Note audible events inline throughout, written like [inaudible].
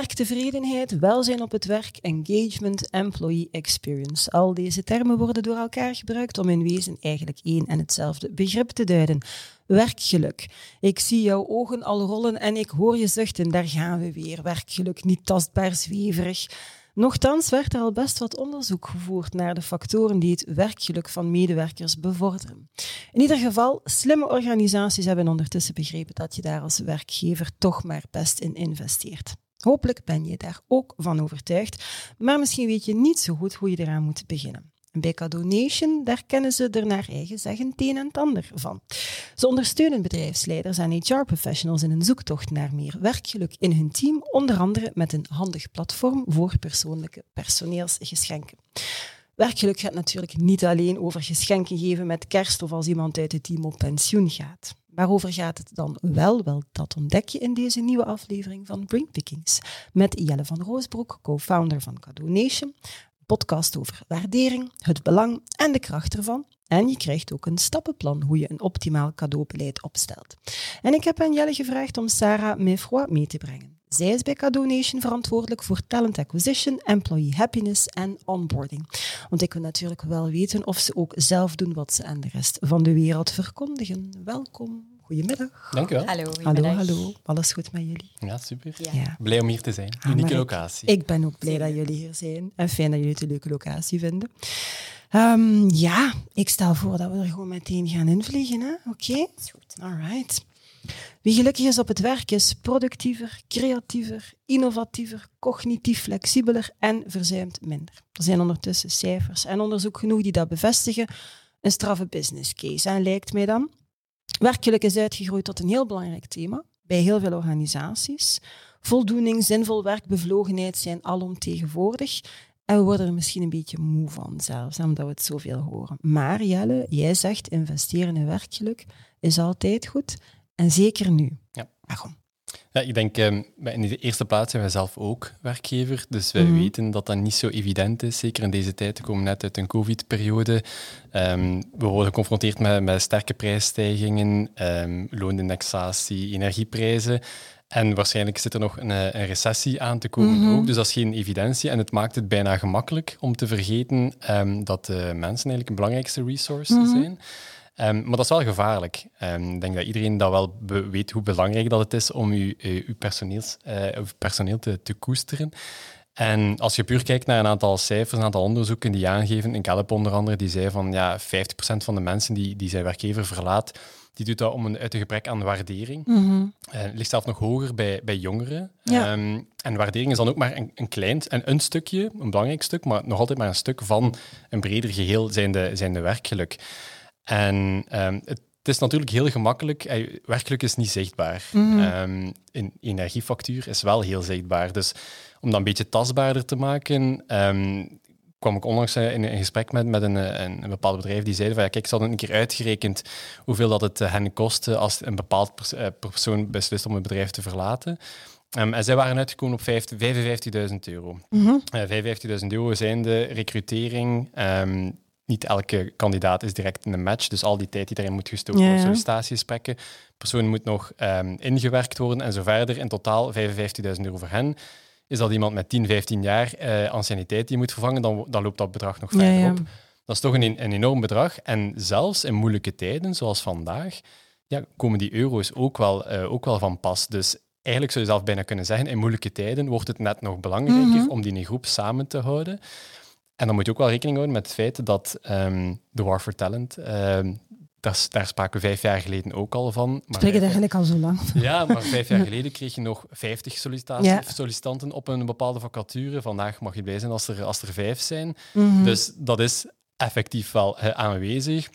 Werktevredenheid, welzijn op het werk, engagement, employee experience. Al deze termen worden door elkaar gebruikt om in wezen eigenlijk één en hetzelfde begrip te duiden. Werkgeluk. Ik zie jouw ogen al rollen en ik hoor je zuchten. Daar gaan we weer. Werkgeluk, niet tastbaar, zweverig. Nochtans werd er al best wat onderzoek gevoerd naar de factoren die het werkgeluk van medewerkers bevorderen. In ieder geval, slimme organisaties hebben ondertussen begrepen dat je daar als werkgever toch maar best in investeert. Hopelijk ben je daar ook van overtuigd, maar misschien weet je niet zo goed hoe je eraan moet beginnen. En bij Cadonation, daar kennen ze er naar eigen zeggen het een en het ander van. Ze ondersteunen bedrijfsleiders en HR-professionals in een zoektocht naar meer werkgeluk in hun team, onder andere met een handig platform voor persoonlijke personeelsgeschenken. Werkgeluk gaat natuurlijk niet alleen over geschenken geven met kerst of als iemand uit het team op pensioen gaat. Waarover gaat het dan wel? Wel, dat ontdek je in deze nieuwe aflevering van Brainpickings met Jelle van Roosbroek, co-founder van Cadonation, podcast over waardering, het belang en de kracht ervan. En je krijgt ook een stappenplan hoe je een optimaal cadeaubeleid opstelt. En ik heb aan Jelle gevraagd om Sarah Mefroy mee te brengen. Zij is bij Cadonation verantwoordelijk voor talent acquisition, employee happiness en onboarding. Want ik wil natuurlijk wel weten of ze ook zelf doen wat ze aan de rest van de wereld verkondigen. Welkom. Goedemiddag. Dank u wel. Hallo, Hallo, hallo. Alles goed met jullie? Ja, super. Ja. Blij om hier te zijn. Ah, Unieke ik- locatie. Ik ben ook blij dat jullie hier zijn. En fijn dat jullie het een leuke locatie vinden. Ehm, ja, ik stel voor dat we er gewoon meteen gaan invliegen. hè? Oké? Is goed. All right. Wie gelukkig is op het werk is productiever, creatiever, innovatiever, cognitief flexibeler en verzuimt minder. Er zijn ondertussen cijfers en onderzoek genoeg die dat bevestigen. Een straffe business case, hè, lijkt mij dan. Werkgeluk is uitgegroeid tot een heel belangrijk thema bij heel veel organisaties. Voldoening, zinvol werk, bevlogenheid zijn alomtegenwoordig. En we worden er misschien een beetje moe van zelfs, omdat we het zoveel horen. Maar Jelle, jij zegt investeren in werkgeluk is altijd goed. En zeker nu. Ja. Waarom? Ja, ik denk, ehm, in de eerste plaats zijn wij zelf ook werkgever, dus wij Mhm. weten dat dat niet zo evident is. Zeker in deze tijd, we komen net uit een covid-periode. Ehm, we worden geconfronteerd met, met sterke prijsstijgingen, ehm, loonindexatie, energieprijzen. En waarschijnlijk zit er nog een, eh, een recessie aan te komen Mhm. ook, dus dat is geen evidentie. En het maakt het bijna gemakkelijk om te vergeten dat de mensen eigenlijk een belangrijkste resource Mhm. zijn. Ehm, maar dat is wel gevaarlijk. Ehm, ik denk dat iedereen dat wel weet hoe belangrijk dat het is om je, uw personeels, of personeel te, te koesteren. En als je puur kijkt naar een aantal cijfers, een aantal onderzoeken die aangeven, in Gallup onder andere, die zei van ja, 50% van de mensen die, die zijn werkgever verlaat, die doet dat om een, uit een gebrek aan waardering. Het ligt zelfs nog hoger bij, bij jongeren. Ja. Ehm, en waardering is dan ook maar een, een klein, en een stukje, een belangrijk stuk, maar nog altijd maar een stuk van een breder geheel zijnde, zijnde werkgeluk. En ehm, het, het is natuurlijk heel gemakkelijk. Werkgeluk is niet zichtbaar. Mhm. Ehm, een energiefactuur is wel heel zichtbaar. Dus om dat een beetje tastbaarder te maken, ehm, kwam ik onlangs eh, in een gesprek met, met een, eh, een, een bepaald bedrijf die zeiden van ja, kijk, ze hadden een keer uitgerekend hoeveel dat het eh, hen kostte als een bepaald pers- persoon beslist om het bedrijf te verlaten. Ehm, en zij waren uitgekomen op 50 55.000 euro. Eh, 55.000 euro zijn de recrutering. Ehm, niet elke kandidaat is direct een match, dus al die tijd die daarin moet gestoken Ja, worden, ja. sollicitatiegesprekken. De persoon moet nog ehm, ingewerkt worden en zo verder. In totaal 55.000 euro voor hen. Is dat iemand met 10, 15 jaar eh anciëniteit die je moet vervangen, dan, dan loopt dat bedrag nog Ja, verder ja. op. Dat is toch een, een enorm bedrag. En zelfs in moeilijke tijden, zoals vandaag, ja, komen die euro's ook wel, eh, ook wel van pas. Dus eigenlijk zou je zelf bijna kunnen zeggen, in moeilijke tijden wordt het net nog belangrijker Mhm. om die in een groep samen te houden. En dan moet je ook wel rekening houden met het feit dat ehm, de War for Talent, ehm, daar spraken we vijf jaar geleden ook al van. Maar vijf- eigenlijk al zo lang? [laughs] ja, maar vijf jaar geleden kreeg je nog 50 sollicitaties, Ja. sollicitanten op een bepaalde vacature. Vandaag mag je blij zijn als er, als er vijf zijn. Mhm. Dus dat is effectief wel eh, aanwezig.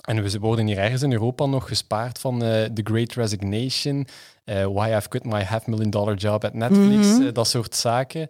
En we worden hier ergens in Europa nog gespaard van eh, The Great Resignation, eh, Why I've Quit My Half Million Dollar Job at Netflix, Mhm. dat soort zaken.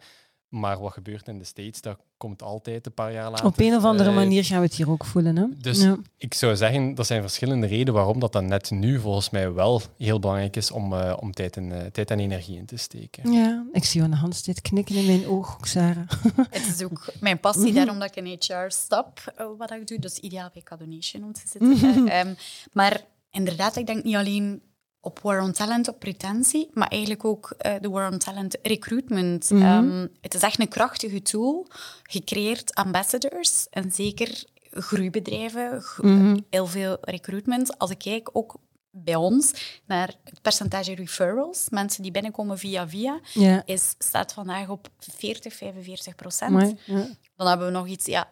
Maar wat gebeurt in de States, dat komt altijd een paar jaar later. Op een of andere Eh, manier gaan we het hier ook voelen. Hè? Dus ja. ik zou zeggen, dat zijn verschillende redenen waarom dat dan net nu volgens mij wel heel belangrijk is om, eh, om tijd, en, eh, tijd en energie in te steken. ja, ik zie Johanne Hans dit knikken in mijn oog, ook Sarah. [laughs] Het is ook mijn passie, Mhm. daarom dat ik in HR stap, wat ik doe. Dus ideaal bij Cadonation om te [laughs] zitten. Ehm, maar inderdaad, ik denk niet alleen op War on Talent, op pretentie, maar eigenlijk ook eh, de War on Talent recruitment. Mhm. Ehm, het is echt een krachtige tool, gecreëerd ambassadors en zeker groeibedrijven, Mhm. heel veel recruitment. Als ik kijk ook bij ons naar het percentage referrals, mensen die binnenkomen via via, is, staat vandaag op 40, 45 procent. mooi. Ja. Dan hebben we nog iets, ja,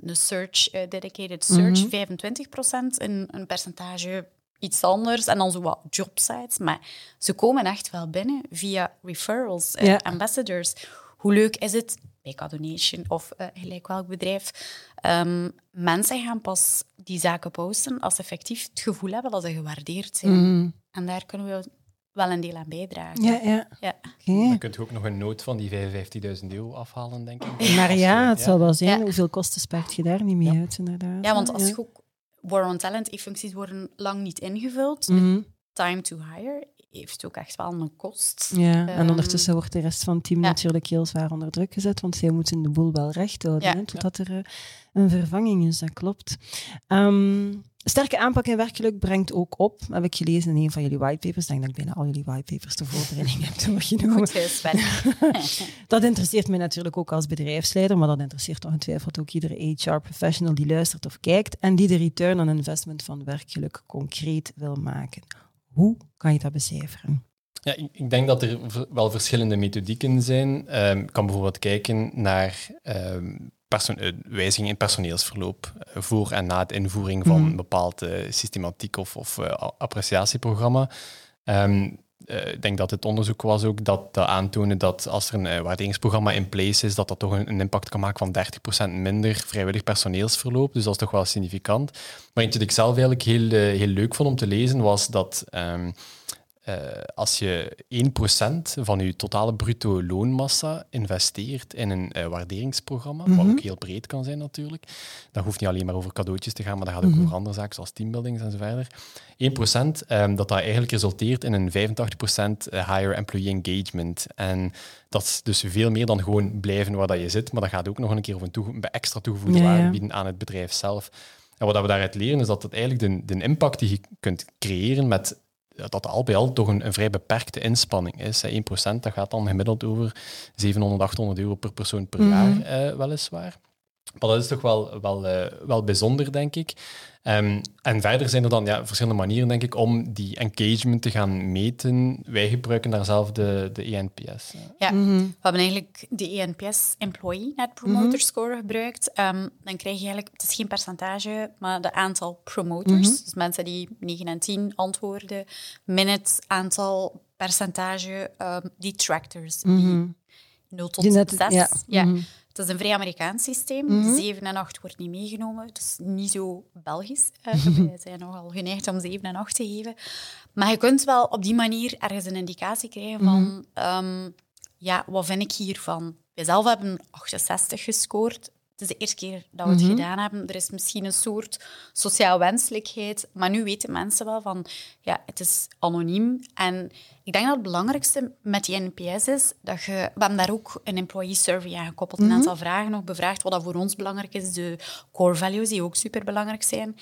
een search, eh, dedicated search, Mhm. 25 procent. Een, een percentage iets anders. En dan zo wat jobsites. Maar ze komen echt wel binnen via referrals, Ja. ambassadors. Hoe leuk is het bij Cadonation of eh, gelijk welk bedrijf? Ehm, mensen gaan pas die zaken posten als ze effectief het gevoel hebben dat ze gewaardeerd zijn. Mhm. En daar kunnen we wel een deel aan bijdragen. ja, ja. Ja. Dan kunt je ook nog een noot van die 55.000 euro afhalen, denk ik. Maar ja, het zal wel zijn. Ja. Hoeveel kosten spart je daar niet mee Ja. uit, inderdaad. Ja, want als Ja. je ook War on Talent, die functies worden lang niet ingevuld. Mhm. Time to hire heeft ook echt wel een kost. Ja, en Ehm, ondertussen wordt de rest van het team ja. natuurlijk heel zwaar onder druk gezet, want zij moeten de boel wel recht houden, Ja. hè, totdat er eh, een vervanging is, dat klopt. Ehm, sterke aanpak in werkgeluk brengt ook op, heb ik gelezen in een van jullie whitepapers, ik denk dat ik bijna al jullie whitepapers ter voorbereiding heb doorgenomen. Goed. [laughs] Dat interesseert mij natuurlijk ook als bedrijfsleider, maar dat interesseert ongetwijfeld ook iedere HR-professional die luistert of kijkt en die de return on investment van werkgeluk concreet wil maken. Hoe kan je dat becijferen? Ja, ik, ik denk dat er wel verschillende methodieken zijn. Ehm, je kan bijvoorbeeld kijken naar eh, wijzigingen in personeelsverloop eh, voor en na de invoering van Mhm. een bepaalde systematiek of, of eh, appreciatieprogramma. Ehm, eh, ik denk dat het onderzoek was ook dat, dat aantoonde dat als er een eh, waarderingsprogramma in place is, dat dat toch een, een impact kan maken van 30% minder vrijwillig personeelsverloop. Dus dat is toch wel significant. Maar eentje dat ik zelf eigenlijk heel, eh, heel leuk vond om te lezen, was dat ehm, eh, als je 1% van je totale bruto loonmassa investeert in een eh, waarderingsprogramma, wat Mhm. ook heel breed kan zijn natuurlijk, dat hoeft niet alleen maar over cadeautjes te gaan, maar dat gaat ook Mhm. over andere zaken zoals teambuildings en zo verder. 1% ehm, dat dat eigenlijk resulteert in een 85% higher employee engagement. En dat is dus veel meer dan gewoon blijven waar dat je zit, maar dat gaat ook nog een keer over een toege- extra toegevoegde Ja, waarde bieden aan het bedrijf zelf. En wat we daaruit leren is dat het eigenlijk de, de impact die je kunt creëren met dat al bij al toch een, een vrij beperkte inspanning is. Hè. 1% dat gaat dan gemiddeld over 700, 800 euro per persoon per Mhm. jaar, eh, weliswaar. Maar dat is toch wel, wel, eh, wel bijzonder, denk ik. Ehm, en verder zijn er dan ja, verschillende manieren, denk ik, om die engagement te gaan meten. Wij gebruiken daar zelf de, de ENPS. Ja, Mhm. we hebben eigenlijk de ENPS Employee Net Promoter Score gebruikt. Ehm, dan krijg je eigenlijk, het is geen percentage, maar de aantal promoters. Mhm. Dus mensen die 9 en 10 antwoorden, min het aantal percentage ehm detractors. Die Mhm. 0 tot Die net- 6. ja. Mhm. Het is een vrij Amerikaans systeem. Mhm. 7 en 8 wordt niet meegenomen. Het is niet zo Belgisch. [laughs] Eh. Wij zijn nogal geneigd om 7 en 8 te geven. Maar je kunt wel op die manier ergens een indicatie krijgen van... Mhm. ehm, ja, wat vind ik hiervan? Wij zelf hebben 68 gescoord. Is de eerste keer dat we het Mhm. gedaan hebben. Er is misschien een soort sociaal wenselijkheid. Maar nu weten mensen wel van... Ja, het is anoniem. En ik denk dat het belangrijkste met die NPS is dat je... We hebben daar ook een employee survey aan gekoppeld. Een aantal vragen nog bevraagd. Wat dat voor ons belangrijk is. De core values, die ook superbelangrijk zijn.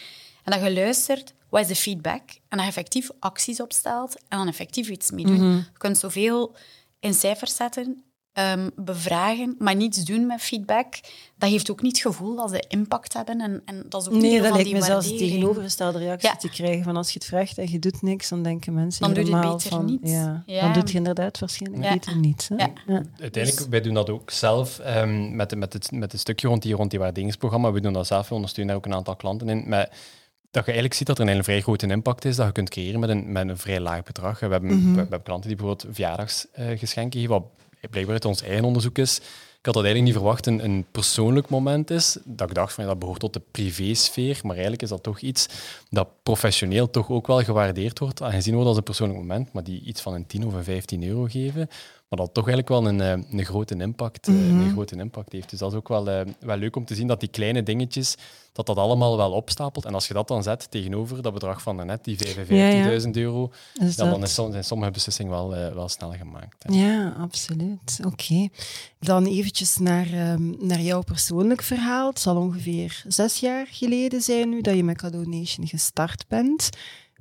En dat je luistert, wat is de feedback? En dat je effectief acties opstelt en dan effectief iets mee doen. Je kunt zoveel in cijfers zetten, ehm, bevragen, maar niets doen met feedback. Dat heeft ook niet het gevoel dat ze impact hebben. En, en dat is ook een Nee, dat van lijkt die me zelfs de tegenovergestelde reactie Ja. te krijgen van als je het vraagt en je doet niks, dan denken mensen Dan doe je beter van... niet. Ja, Ja. Dan doet je inderdaad waarschijnlijk Ja. beter niet. Hè? Ja. Ja. Uiteindelijk, wij doen dat ook zelf ehm, met, met, het, met het stukje rond die, rond die waarderingsprogramma. We doen dat zelf, we ondersteunen daar ook een aantal klanten in. Maar dat je eigenlijk ziet dat er een vrij grote impact is dat je kunt creëren met een, met een vrij laag bedrag. We hebben, Mhm. we, we hebben klanten die bijvoorbeeld verjaardagsgeschenken geven, wat blijkbaar uit ons eigen onderzoek is. Ik had dat eigenlijk niet verwacht, een, een persoonlijk moment is. Dat ik dacht van dat behoort tot de privésfeer, maar eigenlijk is dat toch iets dat professioneel toch ook wel gewaardeerd wordt. Aangezien wordt als een persoonlijk moment, maar die iets van een 10 of een 15 euro geven. Maar dat toch eigenlijk wel een, eh, een, grote, impact, eh, Mhm. een grote impact heeft. Dus dat is ook wel, eh, wel leuk om te zien dat die kleine dingetjes, dat dat allemaal wel opstapelt. En als je dat dan zet tegenover dat bedrag van daarnet, die 55.000 euro, dan dat- zijn sommige beslissingen wel, wel snel gemaakt. hè. Ja, absoluut. Oké. Dan eventjes naar, ehm, naar jouw persoonlijk verhaal. Het zal ongeveer zes jaar geleden zijn nu dat je met Cadeau Nation gestart bent.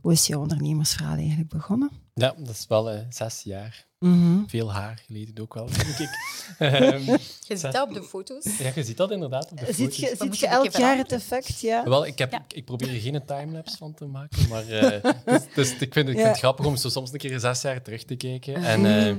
Hoe is jouw ondernemersverhaal eigenlijk begonnen? Ja, dat is wel zes jaar. Mhm. Veel haar geleden ook wel, denk ik. [laughs] Ehm, Je ziet dat op de foto's. ja, je ziet dat inderdaad op de Ziet foto's. je, ziet je elk jaar het effect, ja? Wel, ik, heb, Ja. ik, ik probeer er geen timelapse van te maken, maar eh, [laughs] dus, dus ik vind, het- ik vind het grappig om zo soms een keer zes jaar terug te kijken. En eh,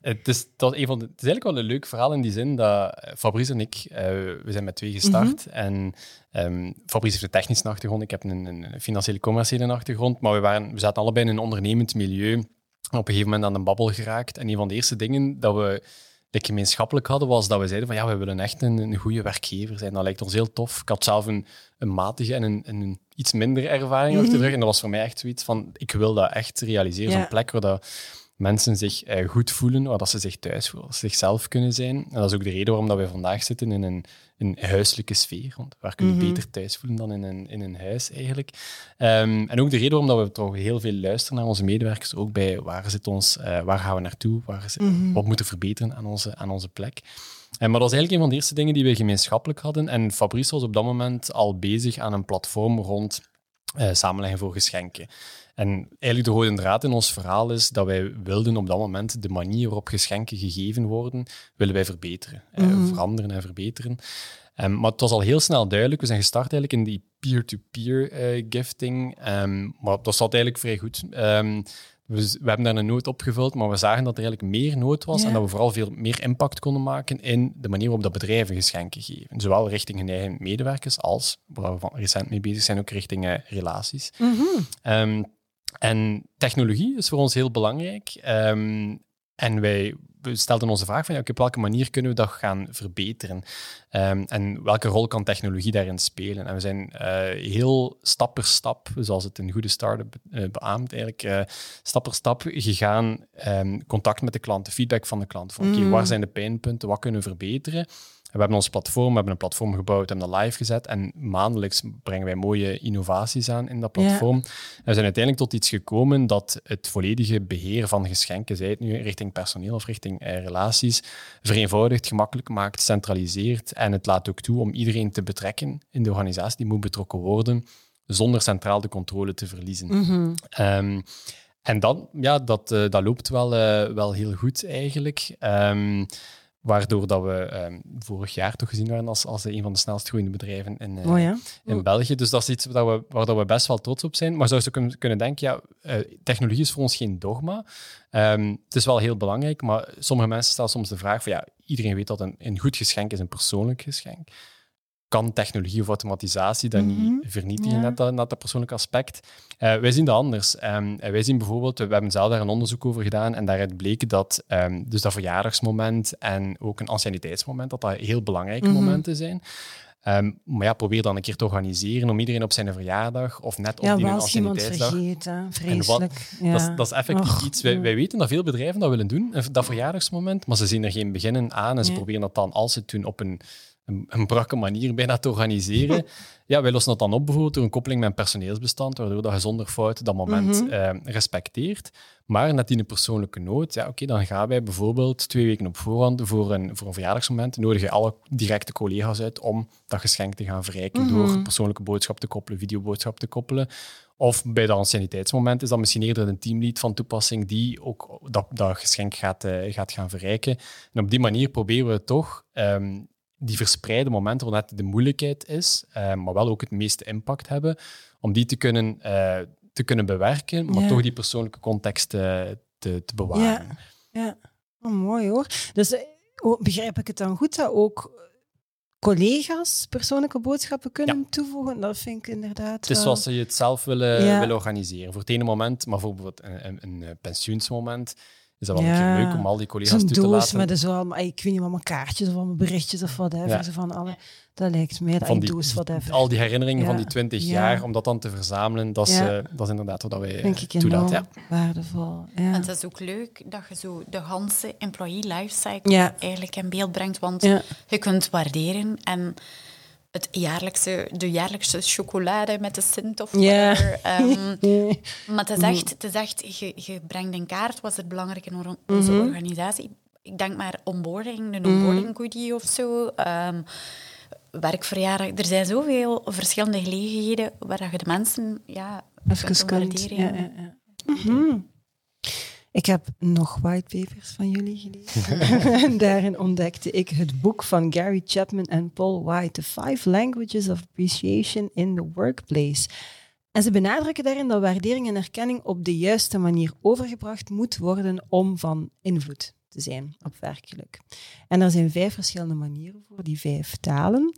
het, is, dat een van de, het is eigenlijk wel een leuk verhaal in die zin dat eh, Fabrice en ik, eh, we zijn met twee gestart. En ehm, Fabrice heeft een technische achtergrond, ik heb een, een financiële commerciële achtergrond, maar we, waren, we zaten allebei in een ondernemend milieu. Op een gegeven moment aan de babbel geraakt. En een van de eerste dingen dat we like, gemeenschappelijk hadden, was dat we zeiden van ja, we willen echt een, een goede werkgever zijn. Dat lijkt ons heel tof. Ik had zelf een, een matige en een, een iets minder ervaring achter de rug. En dat was voor mij echt zoiets van, ik wil dat echt realiseren. Ja. Zo'n plek waar dat mensen zich eh, goed voelen, waar dat ze zich thuis voelen, dat ze zichzelf kunnen zijn. En dat is ook de reden waarom dat we vandaag zitten in een, een huiselijke sfeer. Want waar kun je Mhm. beter thuis voelen dan in een, in een huis eigenlijk. Ehm, en ook de reden waarom dat we toch heel veel luisteren naar onze medewerkers, ook bij waar zit ons, eh, waar gaan we naartoe, waar is, Mhm. wat moeten we verbeteren aan onze, aan onze plek. En, maar dat was eigenlijk een van de eerste dingen die we gemeenschappelijk hadden. En Fabrice was op dat moment al bezig aan een platform rond eh, samenleggen voor geschenken. En eigenlijk de rode draad in ons verhaal is dat wij wilden op dat moment de manier waarop geschenken gegeven worden, willen wij verbeteren. eh, Mhm. veranderen en verbeteren. Ehm, maar het was al heel snel duidelijk. We zijn gestart eigenlijk in die peer-to-peer eh, gifting. Ehm, maar dat zat eigenlijk vrij goed. Ehm, we, we hebben daar een nood opgevuld, maar we zagen dat er eigenlijk meer nood was Ja. en dat we vooral veel meer impact konden maken in de manier waarop dat bedrijven geschenken geven. Zowel richting hun eigen medewerkers als, waar we van recent mee bezig zijn, ook richting eh, relaties. Mhm. Ehm, en technologie is voor ons heel belangrijk. Ehm, en wij we stelden onze vraag van ja, op welke manier kunnen we dat gaan verbeteren? Ehm, en welke rol kan technologie daarin spelen? En we zijn eh, heel stap per stap, zoals het een goede start-up eh, beaamt, eigenlijk eh, stap per stap gegaan, ehm, contact met de klant, de feedback van de klant. Van oké, Mm. waar zijn de pijnpunten? Wat kunnen we verbeteren? We hebben ons platform, we hebben een platform gebouwd, hebben dat live gezet en maandelijks brengen wij mooie innovaties aan in dat platform. En we zijn uiteindelijk tot iets gekomen dat het volledige beheer van geschenken, zij het nu richting personeel of richting eh, relaties, vereenvoudigt, gemakkelijk maakt, centraliseert en het laat ook toe om iedereen te betrekken in de organisatie die moet betrokken worden, zonder centraal de controle te verliezen. Mhm. Ehm, en dan, ja, dat, eh, dat loopt wel, eh, wel heel goed eigenlijk. Ehm, waardoor dat we ehm, vorig jaar toch gezien werden als, als een van de snelst groeiende bedrijven in, eh, hè? in België. Dus dat is iets waar we, waar dat we best wel trots op zijn. Maar zou je kunnen, kunnen denken, ja, technologie is voor ons geen dogma. Het is wel heel belangrijk, maar sommige mensen stellen soms de vraag van, ja, iedereen weet dat een, een goed geschenk is een persoonlijk geschenk. Kan technologie of automatisatie dat Mhm. niet vernietigen, Ja. net, dat, net dat persoonlijke aspect? Eh, wij zien dat anders. Ehm, en wij zien bijvoorbeeld, we hebben zelf daar een onderzoek over gedaan en daaruit bleek dat ehm, dus dat verjaardagsmoment en ook een anciëniteitsmoment, dat dat heel belangrijke Mhm. momenten zijn. Ehm, maar ja, probeer dan een keer te organiseren om iedereen op zijn verjaardag of net op Ja, die wel eens iemand hè. Vreselijk. Ja. Dat, is, dat is effectief Och, iets. Wij, ja. wij weten dat veel bedrijven dat willen doen, dat verjaardagsmoment, maar ze zien er geen beginnen aan en ze Ja. proberen dat dan, als ze het doen, op een, een, een brakke manier bijna te organiseren. [laughs] ja, wij lossen dat dan op bijvoorbeeld door een koppeling met een personeelsbestand, waardoor dat je zonder fout dat moment Mhm. eh, respecteert. Maar net in een persoonlijke nood, ja, oké, dan gaan wij bijvoorbeeld twee weken op voorhand voor een, voor een verjaardagsmoment, nodig je alle directe collega's uit om dat geschenk te gaan verrijken Mhm. door persoonlijke boodschap te koppelen, videoboodschap te koppelen. Of bij dat anciëniteitsmoment is dat misschien eerder een teamlead van toepassing die ook dat, dat geschenk gaat, eh, gaat gaan verrijken. En op die manier proberen we toch ehm, die verspreide momenten, waar net de moeilijkheid is, eh, maar wel ook het meeste impact hebben, om die te kunnen, eh, te kunnen bewerken, maar Ja. toch die persoonlijke context eh, te, te bewaren. Ja, ja. Oh, mooi hoor. Dus oh, begrijp ik het dan goed dat ook collega's persoonlijke boodschappen kunnen toevoegen? Dat vind ik inderdaad. Het is wel- zoals ze het zelf willen, Ja. willen organiseren. Voor het ene moment, maar voor bijvoorbeeld een, een, een, pensioensmoment, is dat wel een Ja. keer leuk om al die collega's toe te doos laten. met zo allemaal, ik weet niet, allemaal kaartjes of allemaal berichtjes of whatever. Ja. Zo van alle, dat lijkt mij, dat Van die doos, whatever. Al die herinneringen Ja. van die 20 Ja. jaar, om dat dan te verzamelen, dat is, eh, dat is inderdaad wat wij denk eh, ik enorm toelaten. Ja. waardevol. Ja. Het is ook leuk dat je zo de ganse employee lifecycle Ja. eigenlijk in beeld brengt, want Ja. je kunt waarderen en het jaarlijkse, de jaarlijkse chocolade met de Sint of whatever. [laughs] ehm, maar het is echt, het is echt je, je brengt in kaart wat is er belangrijk in or- onze Mhm. organisatie. Ik denk maar onboarding, een onboarding goodie of zo. ehm, werkverjaardag. Er zijn zoveel verschillende gelegenheden waar je de mensen ja, Even kunt kunt. waarderen. Ja, ja, ja. Mhm. Ik heb nog whitepapers van jullie gelezen. en [laughs] [laughs] daarin ontdekte ik het boek van Gary Chapman en Paul White, The Five Languages of Appreciation in the Workplace. En ze benadrukken daarin dat waardering en erkenning op de juiste manier overgebracht moet worden om van invloed te zijn op werkgeluk. En er zijn vijf verschillende manieren voor, die vijf talen,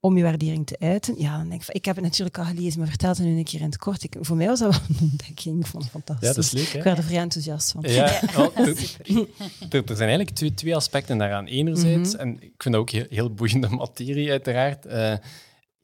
om je waardering te uiten. Ja, dan denk ik, van, ik heb het natuurlijk al gelezen, maar vertel het nu een keer in het kort. Ik, voor mij was dat wel een ontdekking van fantastisch. Ja, dat is leuk. Ik Hè? werd er vrij enthousiast van. Ja, [laughs] wel, er, er, er zijn eigenlijk twee, twee aspecten daaraan. Enerzijds, Mhm. en ik vind dat ook heel, heel boeiende materie uiteraard. eh,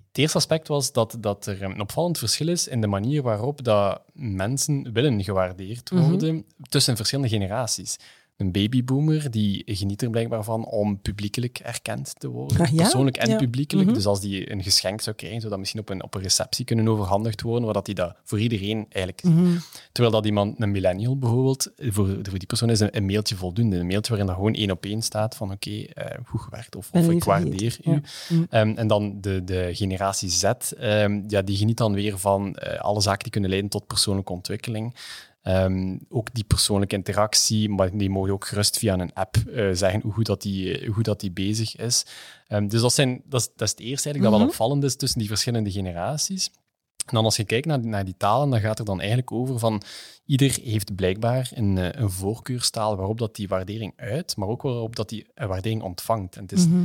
het eerste aspect was dat, dat er een opvallend verschil is in de manier waarop dat mensen willen gewaardeerd Mhm. worden tussen verschillende generaties. Een babyboomer die geniet er blijkbaar van om publiekelijk erkend te worden. Ah, ja? Persoonlijk en Ja. publiekelijk. Mhm. Dus als die een geschenk zou krijgen, zou dat misschien op een, op een receptie kunnen overhandigd worden, waar dat die dat voor iedereen eigenlijk Mhm. Terwijl dat iemand, een millennial bijvoorbeeld, voor, voor die persoon is een, een mailtje voldoende. Een mailtje waarin dat gewoon één op één staat van oké, eh, goed gewerkt of, of ik waardeer Ja. u. Mm. Ehm, en dan de, de generatie Z, ehm, ja, die geniet dan weer van eh, alle zaken die kunnen leiden tot persoonlijke ontwikkeling. Ehm, ook die persoonlijke interactie, maar die mogen ook gerust via een app eh, zeggen hoe goed dat die, eh, hoe goed dat die bezig is. Ehm, dus dat, zijn, dat, is, dat is het eerste eigenlijk dat wel Mhm. opvallend is tussen die verschillende generaties. En dan als je kijkt naar, die- naar die talen, dan gaat er dan eigenlijk over van ieder heeft blijkbaar een, eh, een voorkeurstaal waarop dat die waardering uit, maar ook waarop dat die waardering ontvangt. En het is Mhm.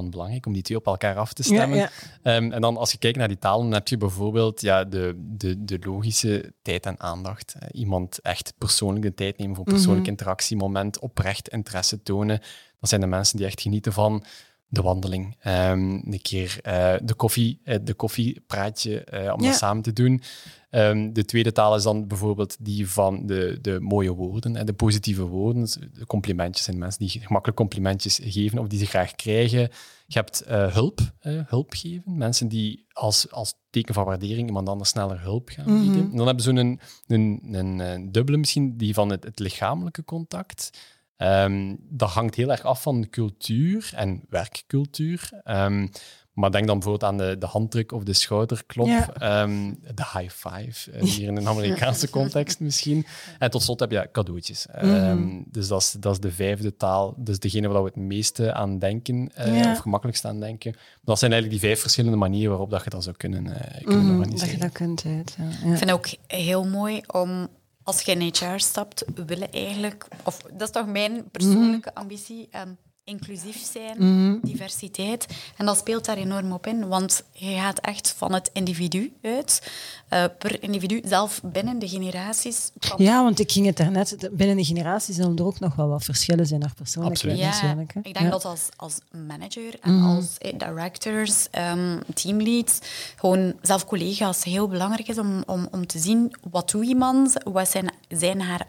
Dan belangrijk om die twee op elkaar af te stemmen. ja. Ehm, en dan als je kijkt naar die talen, dan heb je bijvoorbeeld ja, de, de, de logische tijd en aandacht. Eh, iemand echt persoonlijk de tijd nemen voor een persoonlijk Mhm. interactiemoment, oprecht interesse tonen. Dat zijn de mensen die echt genieten van de wandeling. Ehm, een keer eh, de, koffie, eh, de koffiepraatje eh, om Ja. dat samen te doen. Ehm, de tweede taal is dan bijvoorbeeld die van de, de mooie woorden, hè, de positieve woorden. De complimentjes zijn mensen die gemakkelijk complimentjes geven of die ze graag krijgen. Je hebt hulp, hulp geven. Mensen die als, als teken van waardering iemand anders sneller hulp gaan Mhm. bieden. En dan hebben ze een, een, een, een dubbele misschien, die van het, het lichamelijke contact. Ehm, dat hangt heel erg af van de cultuur en werkcultuur. Ehm, maar denk dan bijvoorbeeld aan de, de handdruk of de schouderklop, Ja. ehm, de high five, eh, hier in een [laughs] Amerikaanse context misschien. En tot slot heb je cadeautjes. Ehm, Mhm. dus dat is, dat is de vijfde taal. Dus degene waar we het meeste aan denken, eh, Ja. of gemakkelijkst aan denken. Dat zijn eigenlijk die vijf verschillende manieren waarop dat je dat zou kunnen, eh, kunnen Mhm, Dat organiseren. je dat kunt uit. Ja. Ik vind het ook heel mooi om, als je in HR stapt, willen eigenlijk, of dat is toch mijn persoonlijke ambitie, ehm, inclusief zijn, Mhm. diversiteit. En dat speelt daar enorm op in, want je gaat echt van het individu uit, eh, per individu, zelf binnen de generaties. Ja, want ik ging het daarnet, binnen de generaties zullen er ook nog wel wat verschillen zijn naar persoonlijkheid. Ja, ik denk Ja. dat als, als manager en Mhm. als eh, directors, ehm, teamleads, gewoon zelf collega's heel belangrijk is om, om, om te zien wat doet iemand, wat zijn zijn haar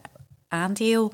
aandeel,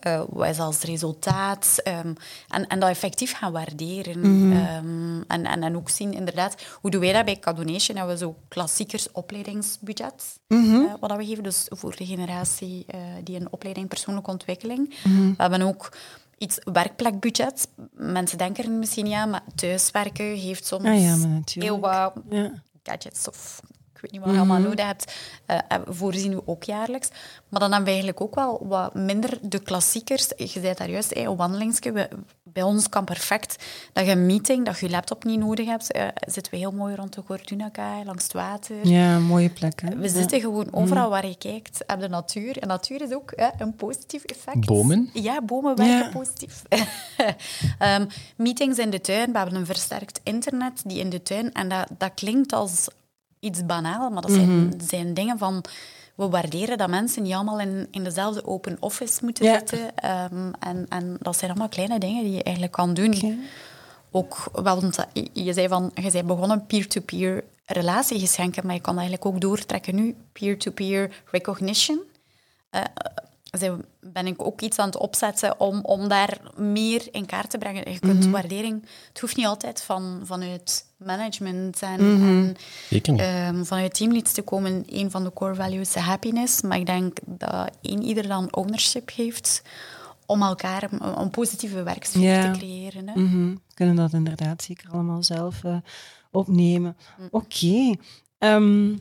eh, wat is als resultaat ehm, en, en dat effectief gaan waarderen. Mhm. Ehm, en, en, en ook zien, inderdaad, hoe doen wij dat bij Cadonation? Hebben we zo klassiekers opleidingsbudget, Mhm. eh, wat dat we geven, dus voor de generatie eh, die een opleiding persoonlijke ontwikkeling. Mhm. We hebben ook iets werkplekbudget. Mensen denken er misschien niet aan, maar thuiswerken heeft soms Ah ja, heel wat Ja. gadgets of weet niet wat je allemaal nodig hebt, eh, eh, voorzien we ook jaarlijks. Maar dan hebben we eigenlijk ook wel wat minder de klassiekers. Je zei daar juist, hey, een wandelingsje. We- bij ons kan perfect dat je een meeting, dat je je laptop niet nodig hebt. eh, zitten we heel mooi rond de Gordunaka, langs het water. ja, mooie plek. Hè? We Ja. zitten gewoon overal waar je kijkt, heb de natuur. En natuur is ook hè, een positief effect. Bomen? Ja, bomen werken Ja. positief. [laughs] Ehm, meetings in de tuin. We hebben een versterkt internet die in de tuin. En dat, dat klinkt als iets banaal, maar dat zijn, Mhm. zijn dingen van we waarderen dat mensen niet allemaal in, in dezelfde open office moeten Ja. zitten. Ehm, en, en dat zijn allemaal kleine dingen die je eigenlijk kan doen. Ook, wel, want je zei van, je zei begonnen peer-to-peer relatiegeschenken, maar je kan eigenlijk ook doortrekken nu peer-to-peer recognition. Eh, ben ik ook iets aan het opzetten om, om daar meer in kaart te brengen. Je kunt waardering, het hoeft niet altijd van, vanuit management en, niet. ehm, vanuit teamleads te komen. Een van de core values is happiness, maar ik denk dat één ieder dan ownership heeft om elkaar een, een positieve werksfeer te creëren. Hè. Mhm. We kunnen dat inderdaad zeker allemaal zelf eh, opnemen. Oké. Ehm,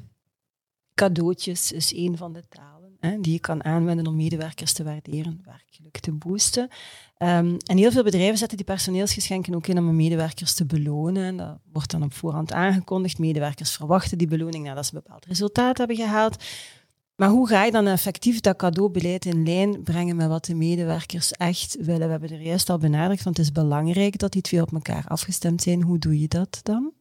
cadeautjes is een van de talen die je kan aanwenden om medewerkers te waarderen, werkgeluk te boosten. Ehm, en heel veel bedrijven zetten die personeelsgeschenken ook in om hun medewerkers te belonen. En dat wordt dan op voorhand aangekondigd. Medewerkers verwachten die beloning nadat ze een bepaald resultaat hebben gehaald. Maar hoe ga je dan effectief dat cadeaubeleid in lijn brengen met wat de medewerkers echt willen? We hebben er juist al benadrukt, want het is belangrijk dat die twee op elkaar afgestemd zijn. Hoe doe je dat dan?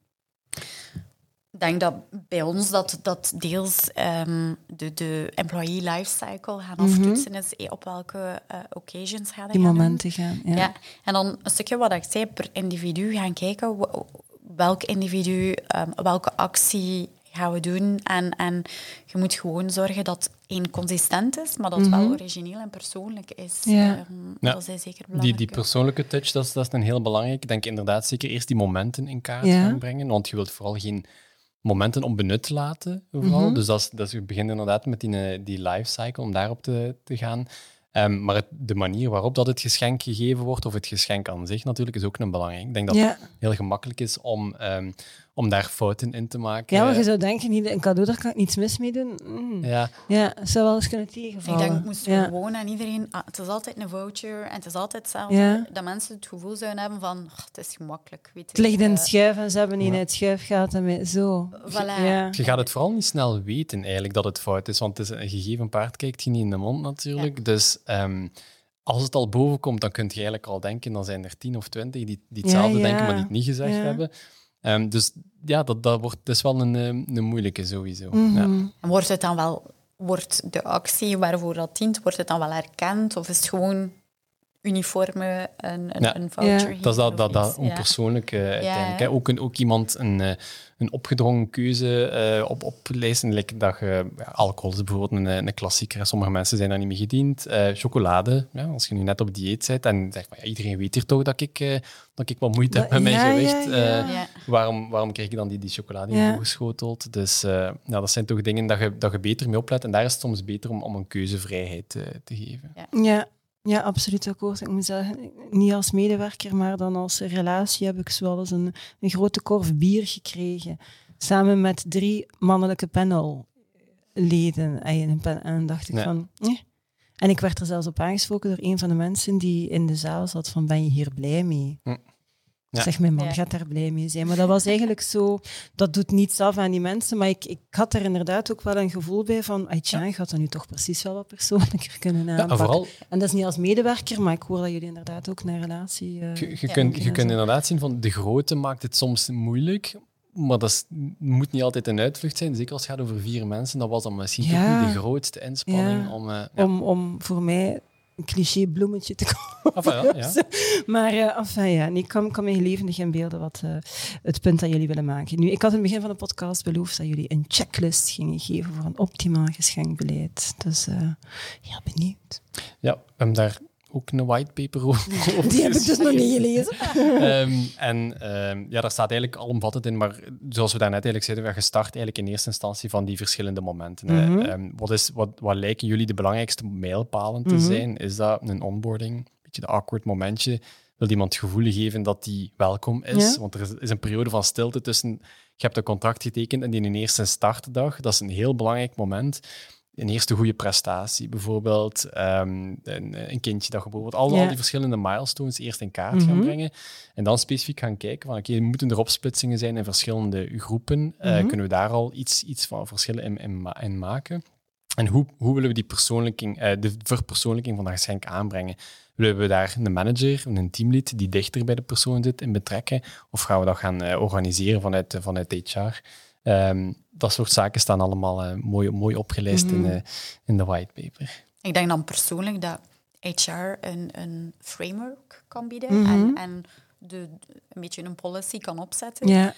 Ik denk dat bij ons dat, dat deels ehm, de, de employee lifecycle gaan aftoetsen is. eh, Op welke eh, occasions gaan Die momenten gaan. Ja. Ja. En dan een stukje wat ik zei, per individu gaan kijken welk individu, ehm, welke actie gaan we doen. En, en je moet gewoon zorgen dat één consistent is, maar dat het wel origineel en persoonlijk is. Ja. Ehm, Ja. Dat is zeker Die, belangrijk. die persoonlijke touch, dat is, dat is een heel belangrijk. Ik denk inderdaad zeker eerst die momenten in kaart Ja. gaan brengen, want je wilt vooral geen momenten onbenut laten. Vooral. Mhm. Dus dat is, dat is, je begint inderdaad met die, eh, die lifecycle, om daarop te, te gaan. Ehm, maar het- de manier waarop dat het geschenk gegeven wordt, of het geschenk aan zich natuurlijk, is ook een belangrijk. Ik denk dat Ja. het heel gemakkelijk is om, ehm, om daar fouten in te maken. ja, maar je zou denken, niet- een cadeau, daar kan ik niets mis mee doen. Mm. Ja, Ja, het zou wel eens kunnen Ik tegenvallen. denk, moesten ja. we gewoon aan iedereen... ah, het is altijd een voucher en het is altijd hetzelfde. Ja. Dat mensen het gevoel zouden hebben van, "Ach, het is gemakkelijk. Weet Het ligt in je, het schuif en ze hebben niet in het schuif gehad en met- zo. Voilà. Ja. je gaat het vooral niet snel weten eigenlijk dat het fout is, want het is een gegeven paard kijkt je niet in de mond natuurlijk. Dus ehm, als het al boven komt, dan kun je eigenlijk al denken, dan zijn er tien of twintig die, die hetzelfde Ja, ja. denken, maar die het niet gezegd Ja. hebben. Ehm, dus ja, dat, dat, wordt, dat is wel een, eh, een moeilijke sowieso. Ja. En wordt het dan wel, wordt de actie waarvoor dat dient, wordt het dan wel erkend? Of is het gewoon uniforme een, een, Ja. een voucher? Ja. Dat is dat, dat, dat? Ja. onpersoonlijke uiteindelijk. hè. hè. Ook, een, ook iemand een, eh, een opgedrongen keuze eh, op, op lijsten. Like dat je, alcohol is bijvoorbeeld een, een klassieker. Sommige mensen zijn daar niet mee gediend. Eh, chocolade, ja, als je nu net op dieet bent en zegt, maar, ja, iedereen weet hier toch dat ik, eh, dat ik wat moeite heb met mijn gewicht. ja. Eh, Ja. waarom, waarom krijg je dan die, die chocolade Ja. voorgeschoteld? Dus eh, ja, dat zijn toch dingen dat je, dat je beter mee oplet. En daar is het soms beter om, om een keuzevrijheid eh, te geven. Ja, ja, absoluut akkoord. Ik moet zeggen, niet als medewerker, maar dan als relatie heb ik zoals een, een grote korf bier gekregen. Samen met drie mannelijke panelleden. En, dan dacht ik van... eh. En ik werd er zelfs op aangesproken door een van de mensen die in de zaal zat van, ben je hier blij mee? Hm. Ja. Zeg, mijn man Ja. gaat daar blij mee zijn. Maar dat was eigenlijk zo... Dat doet niets af aan die mensen, maar ik, ik had er inderdaad ook wel een gevoel bij van, tja, je gaat dat nu toch precies wel wat persoonlijker kunnen Ja, aanpakken. en vooral, En dat is niet als medewerker, maar ik hoor dat jullie inderdaad ook naar relatie... eh, Je, je, Ja, kunt, je kunt inderdaad zien van de grootte maakt het soms moeilijk, maar dat is- moet niet altijd een uitvlucht zijn. Zeker als het gaat over vier mensen, dan was dat misschien toch niet de grootste inspanning Ja. om... eh, ja. om, om voor mij een cliché bloemetje te kopen. Enfin, ja, ja. [laughs] Maar enfin, ja, nee, ik kan, kan me levendig inbeelden wat eh, het punt dat jullie willen maken. Nu, ik had in het begin van de podcast beloofd dat jullie een checklist gingen geven voor een optimaal geschenkbeleid. Dus heel benieuwd. Ja, hebben daar ook een whitepaper over. [laughs] over Die heb ik dus nog niet gelezen. [laughs] Ehm, en ehm, ja, daar staat eigenlijk alomvattend in, maar zoals we daarnet eigenlijk zeiden, we hebben gestart eigenlijk in eerste instantie van die verschillende momenten. Mhm. Ehm, wat, is, wat, wat lijken jullie de belangrijkste mijlpalen te Mhm. zijn? Is dat een onboarding, een beetje de awkward momentje? Wil iemand het gevoel geven dat die welkom is? Ja. Want er is, is een periode van stilte tussen, je hebt een contract getekend en die een eerste startdag. Dat is een heel belangrijk moment een eerste goede prestatie, bijvoorbeeld ehm, een, een kindje dat geboren wordt. Al, al die verschillende milestones eerst in kaart gaan Mhm. brengen en dan specifiek gaan kijken van oké, moeten er opsplitsingen zijn in verschillende groepen? Eh, Mhm. kunnen we daar al iets, iets van verschillen in, in, ma- in maken? En hoe, hoe willen we die persoonlijking, eh, de verpersoonlijking van dat geschenk aanbrengen? Willen we daar een manager, een teamlead die dichter bij de persoon zit in betrekken? Of gaan we dat gaan eh, organiseren vanuit, vanuit HR? Ehm, dat soort zaken staan allemaal uh, mooi, mooi opgelijst in, uh, in de whitepaper. Ik denk dan persoonlijk dat HR een, een framework kan bieden en, en de, een beetje een policy kan opzetten. Ja.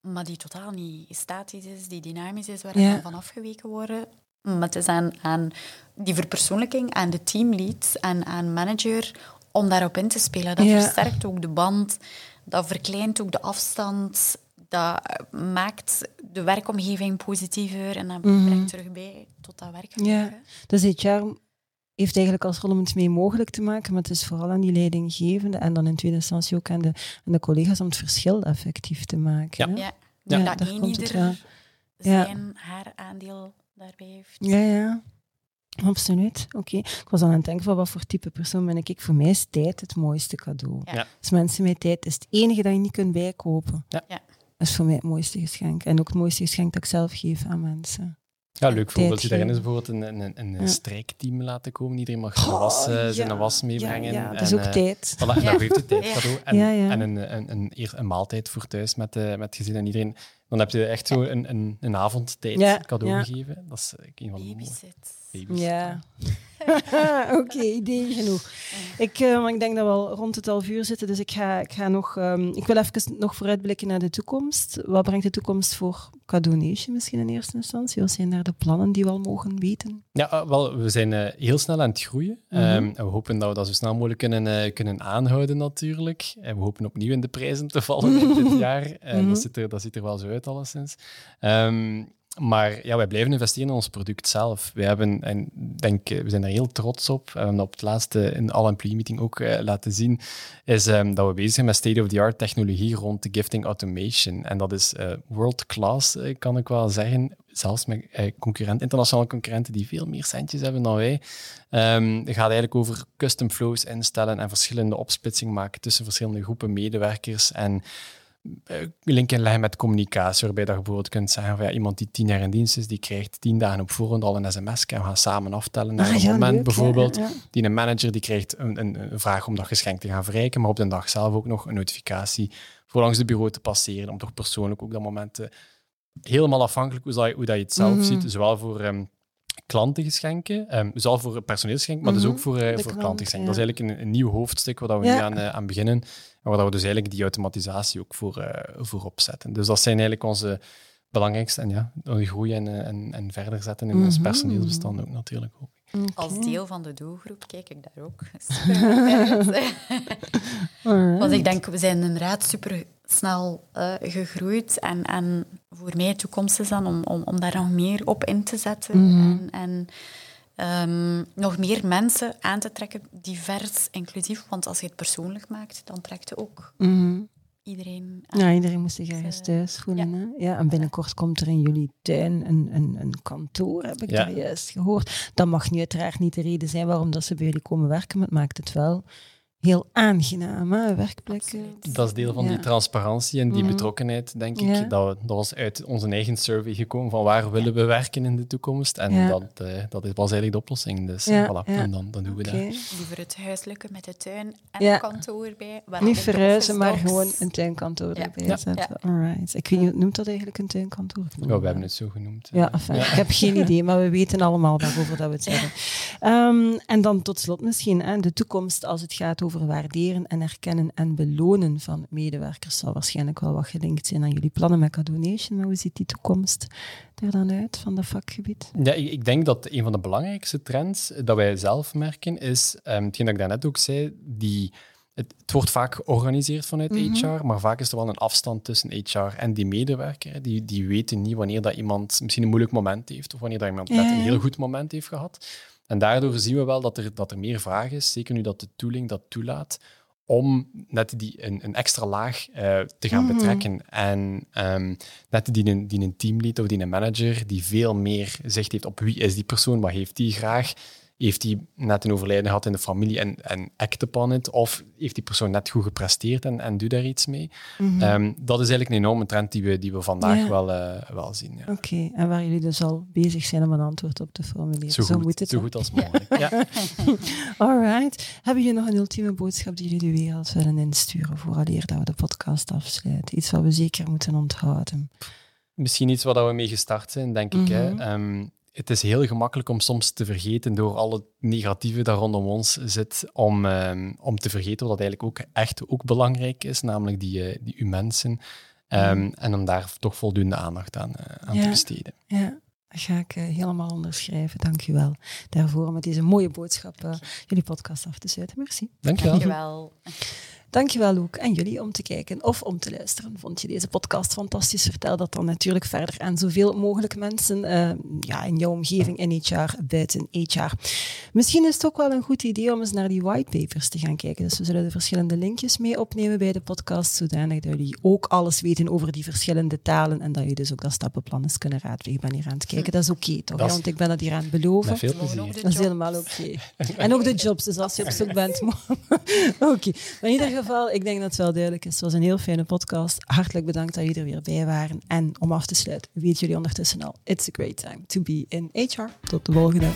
Maar die totaal niet statisch is, die dynamisch is, waar ja. van afgeweken worden. Maar het is aan, aan die verpersoonlijking, aan de teamlead en aan manager om daarop in te spelen. Dat versterkt ook de band, dat verkleint ook de afstand, dat maakt de werkomgeving positiever en dat mhm. brengt terug bij tot dat werk. Ja, dus HR heeft eigenlijk als rol om het mee mogelijk te maken, maar het is vooral aan die leidinggevende en dan in tweede instantie ook aan de, aan de collega's om het verschil effectief te maken. Ja, ja. ja. dat één ieder zijn, haar aandeel daarbij heeft. Ja, ja. Absoluut. Oké. Ik was aan het denken van wat voor type persoon ben ik. Voor mij is tijd het mooiste cadeau. Ja. Dus mensen met tijd is het enige dat je niet kunt bijkopen. Ja. ja. Dat is voor mij het mooiste geschenk. En ook het mooiste geschenk dat ik zelf geef aan mensen. Ja, leuk voorbeeldje daarin is bijvoorbeeld een, een, een strijkteam laten komen. Iedereen mag oh, was, zijn was meebrengen. Ja, dat is ook uh, tijd. Voilà, en dat geeft tijd cadeau. En, en een, een, een, een, maaltijd voor thuis met, uh, met het gezin en iedereen. Dan heb je echt zo een, een, een avondtijd cadeau gegeven. Dat is een van de Ja. [laughs] Oké, idee genoeg. Ik, uh, ik denk dat we al rond het half uur zitten, dus ik ga, ik ga nog... Um, ik wil even nog vooruitblikken naar de toekomst. Wat brengt de toekomst voor Cadonation misschien in eerste instantie? Wat zijn daar de plannen die we al mogen weten? Ja, uh, wel, we zijn uh, heel snel aan het groeien. Mm -hmm. um, en we hopen dat we dat zo snel mogelijk kunnen, kunnen aanhouden natuurlijk. En we hopen opnieuw in de prijzen te vallen dit [laughs] jaar. Mm -hmm. dat, ziet er, dat ziet er wel zo uit alleszins. Um, maar ja, wij blijven investeren in ons product zelf. We, hebben, en denk, we zijn er heel trots op. We hebben op het laatste in alle employee meeting ook uh, laten zien, is um, dat we bezig zijn met state-of-the-art technologie rond de gifting automation. En dat is uh, world-class, kan ik wel zeggen. Zelfs met concurrenten, internationale concurrenten die veel meer centjes hebben dan wij. Um, het gaat eigenlijk over custom flows instellen en verschillende opsplitsing maken tussen verschillende groepen medewerkers. En eh, link inleggen met communicatie, waarbij je bijvoorbeeld kunt zeggen van ja, iemand die tien jaar in dienst is, die krijgt tien dagen op voorhand al een sms en we gaan samen aftellen naar ah, een moment bijvoorbeeld. Die een manager die krijgt een, een, een, vraag om dat geschenk te gaan verrijken, maar op de dag zelf ook nog een notificatie voor langs de bureau te passeren, om toch persoonlijk ook dat moment te, helemaal afhankelijk hoe, dat je, hoe dat je het zelf mhm. ziet, zowel voor um, klantengeschenken, um, zowel voor personeelsgeschenk, maar dus ook voor, uh, voor klantengeschenken. Dat is eigenlijk een, een, nieuw hoofdstuk waar we nu aan, uh, aan beginnen waar we dus eigenlijk die automatisatie ook voor, uh, voor opzetten. Dus dat zijn eigenlijk onze belangrijkste en ja, groei en, eh, en, en verder zetten in ons mhm. personeelsbestand ook natuurlijk ook. Als deel van de doelgroep kijk ik daar ook [laughs] [laughs] super Want ik denk, we zijn inderdaad super snel uh, gegroeid. En, en voor mij de toekomst is dan om, om, om daar nog meer op in te zetten. Mm En, en um, nog meer mensen aan te trekken, divers, inclusief. Want als je het persoonlijk maakt, dan trekt je ook mm. iedereen aan. Ja, iedereen moet zich ergens thuis voelen. Ja. Hè? ja. en binnenkort komt er in jullie tuin een, een, een kantoor, heb ik ja. daar juist gehoord. Dat mag nu uiteraard niet de reden zijn waarom dat ze bij jullie komen werken, maar het maakt het wel heel aangenaam, hè, werkplekken. Dat is deel van die transparantie en die mhm. betrokkenheid, denk ik. Dat, dat, was uit onze eigen survey gekomen van waar willen we werken in de toekomst. En dat, uh, dat was eigenlijk de oplossing. Dus voilà, en dan, dan doen we okay. dat. Liever het huiselijke met de tuin en een kantoor bij. Niet verhuizen, maar gewoon een tuinkantoor erbij zetten. Alright. Ik weet niet, noemt dat eigenlijk een tuinkantoor? Ja, we hebben het zo genoemd. Ja, enfin, ik heb geen [laughs] idee, maar we weten allemaal waarover dat we het hebben. Um, [laughs] en dan tot slot misschien, hè, de toekomst als het gaat over waarderen en erkennen en belonen van medewerkers zal waarschijnlijk wel wat gelinkt zijn aan jullie plannen met Cadonation. Maar hoe ziet die toekomst er dan uit van dat vakgebied? Ja, ik, denk dat een van de belangrijkste trends dat wij zelf merken is, um, hetgeen dat ik daarnet ook zei, die, het, wordt vaak georganiseerd vanuit HR, mhm. maar vaak is er wel een afstand tussen HR en die medewerker. Die, die weten niet wanneer dat iemand misschien een moeilijk moment heeft of wanneer dat iemand net een heel goed moment heeft gehad. En daardoor zien we wel dat er, dat er meer vraag is, zeker nu dat de tooling dat toelaat, om net die, een, een extra laag uh, te gaan mhm. betrekken. En um, net die een, die een teamlead of die een manager die veel meer zicht heeft op wie is die persoon, wat heeft die graag, heeft hij net een overlijden gehad in de familie en, en act upon it? Of heeft die persoon net goed gepresteerd en, en doet daar iets mee? Mhm. Ehm, dat is eigenlijk een enorme trend die we, die we vandaag wel, uh, wel zien. Ja. Oké, en waar jullie dus al bezig zijn om een antwoord op te formuleren. Zo, goed, moet het zo goed als mogelijk. ja. [laughs] All right. Hebben jullie nog een ultieme boodschap die jullie de wereld willen insturen vooraleer dat we de podcast afsluiten? Iets wat we zeker moeten onthouden. misschien iets waar we mee gestart zijn, denk ik. Hè. Mhm. Het is heel gemakkelijk om soms te vergeten door al het negatieve dat rondom ons zit, om, ehm, om te vergeten wat eigenlijk ook echt ook belangrijk is, namelijk die, eh, die uw mensen. Ehm, En om daar toch voldoende aandacht aan, eh, aan te besteden. Ja, dat ga ik eh, helemaal onderschrijven. Dank u wel daarvoor om met deze mooie boodschap eh, jullie podcast af te sluiten. Merci. Dankjewel. Dankjewel. Dankjewel Loek en jullie om te kijken of om te luisteren. Vond je deze podcast fantastisch? Vertel dat dan natuurlijk verder aan zoveel mogelijk mensen eh, ja, in jouw omgeving, in HR, buiten HR. Misschien is het ook wel een goed idee om eens naar die whitepapers te gaan kijken. Dus we zullen de verschillende linkjes mee opnemen bij de podcast, zodanig dat jullie ook alles weten over die verschillende talen en dat je dus ook dat stappenplan eens kunnen raadplegen. Ik ben hier aan het kijken. Dat is oké, toch? Is- want ik ben dat hier aan het beloven. Veel ook Dat is helemaal oké. En ook de jobs, dus als je op zoek bent. [laughs] [laughs] oké. Maar in ieder geval, ik denk dat het wel duidelijk is. Het was een heel fijne podcast. Hartelijk bedankt dat jullie er weer bij waren. En om af te sluiten, weten jullie ondertussen al, it's a great time to be in HR. Tot de volgende.